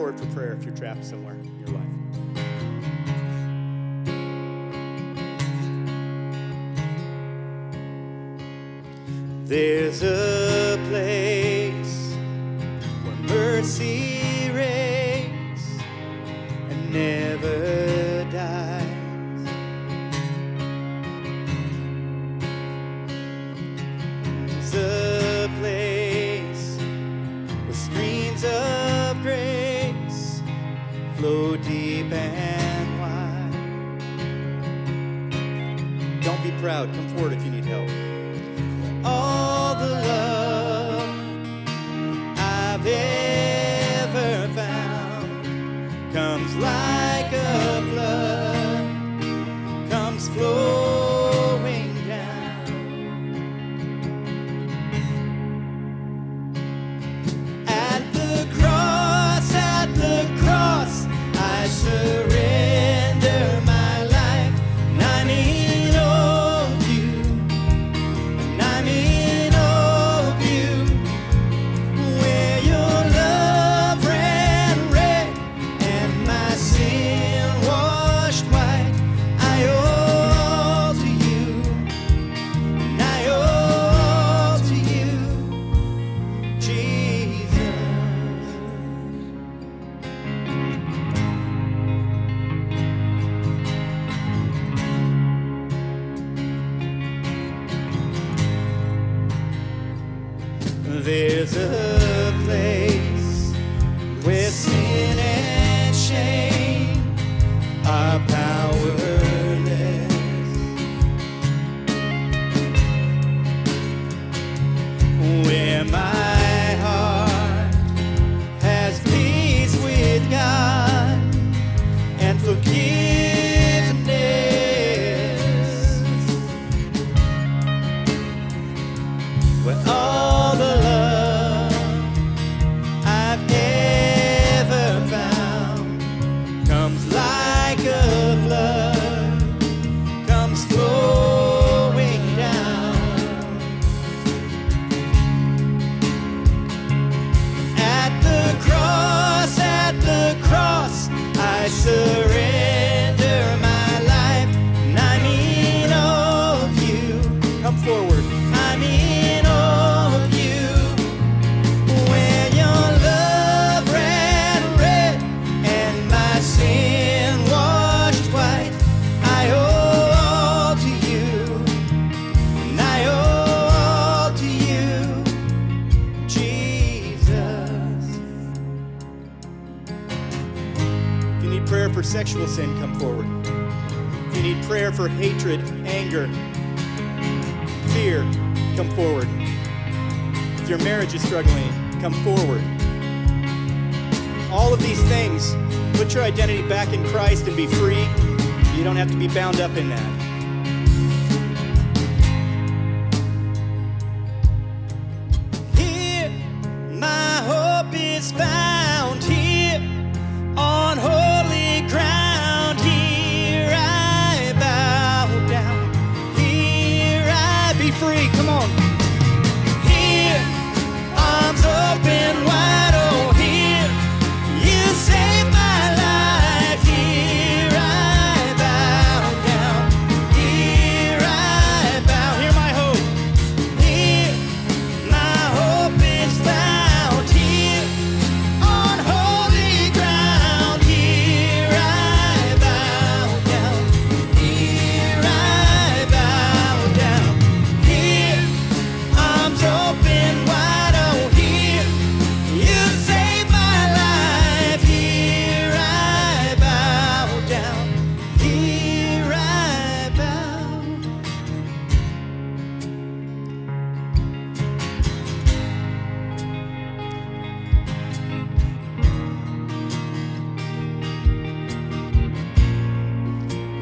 forward for prayer if you're trapped somewhere in your life. There's a flow deep and wide. Don't be proud. Come forward if you need help. is. sexual sin, come forward. If you need prayer for hatred, anger, fear, come forward. If your marriage is struggling, come forward. All of these things, put your identity back in Christ and be free. You don't have to be bound up in that.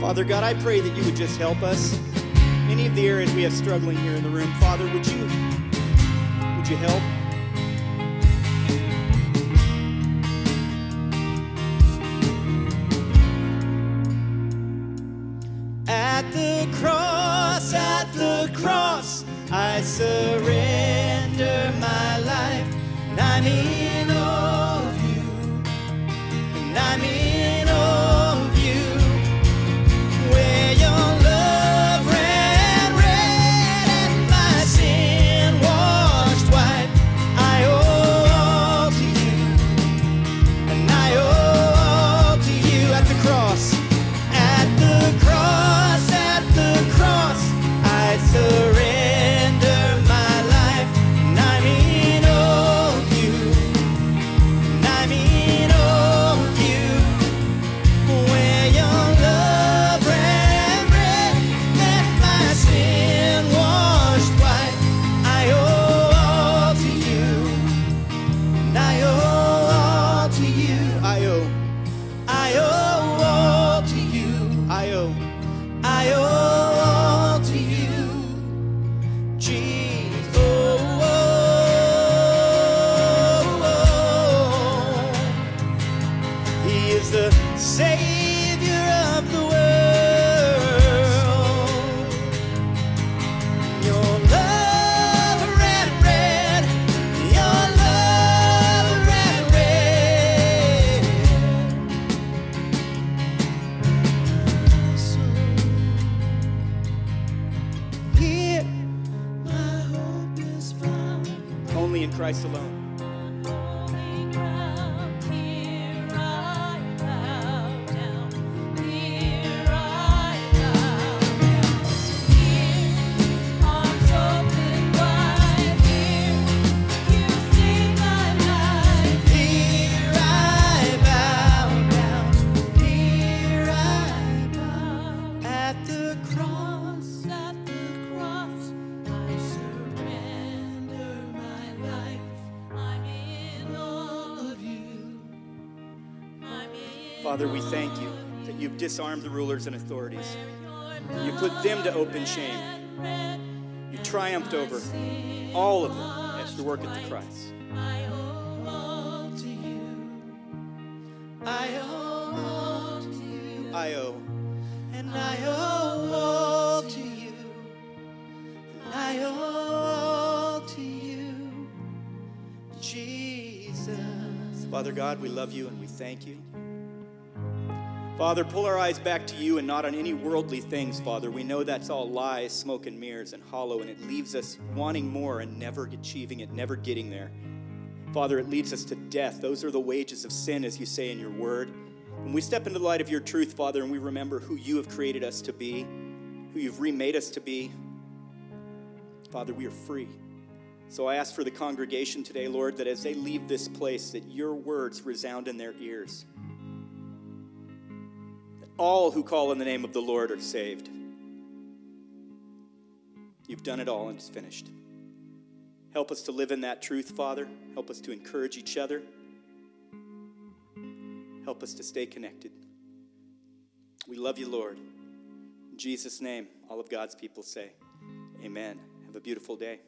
Father God, I pray that you would just help us. Any of the areas we have struggling here in the room, Father, would you would you help? Christ alone. Father, we thank you that you've disarmed the rulers and authorities. You put them to open shame. You triumphed over all of them at your work at the cross. I owe all to you. I owe all to you. I owe. And I owe all to you. And I owe all to you. Jesus. Father God, we love you and we thank you. Father, pull our eyes back to you and not on any worldly things, Father. We know that's all lies, smoke and mirrors, and hollow, and it leaves us wanting more and never achieving it, never getting there. Father, it leads us to death. Those are the wages of sin, as you say in your word. When we step into the light of your truth, Father, and we remember who you have created us to be, who you've remade us to be, Father, we are free. So I ask for the congregation today, Lord, that as they leave this place, that your words resound in their ears. All who call in the name of the Lord are saved. You've done it all and it's finished. Help us to live in that truth, Father. Help us to encourage each other. Help us to stay connected. We love you, Lord. In Jesus' name, all of God's people say, Amen. Have a beautiful day.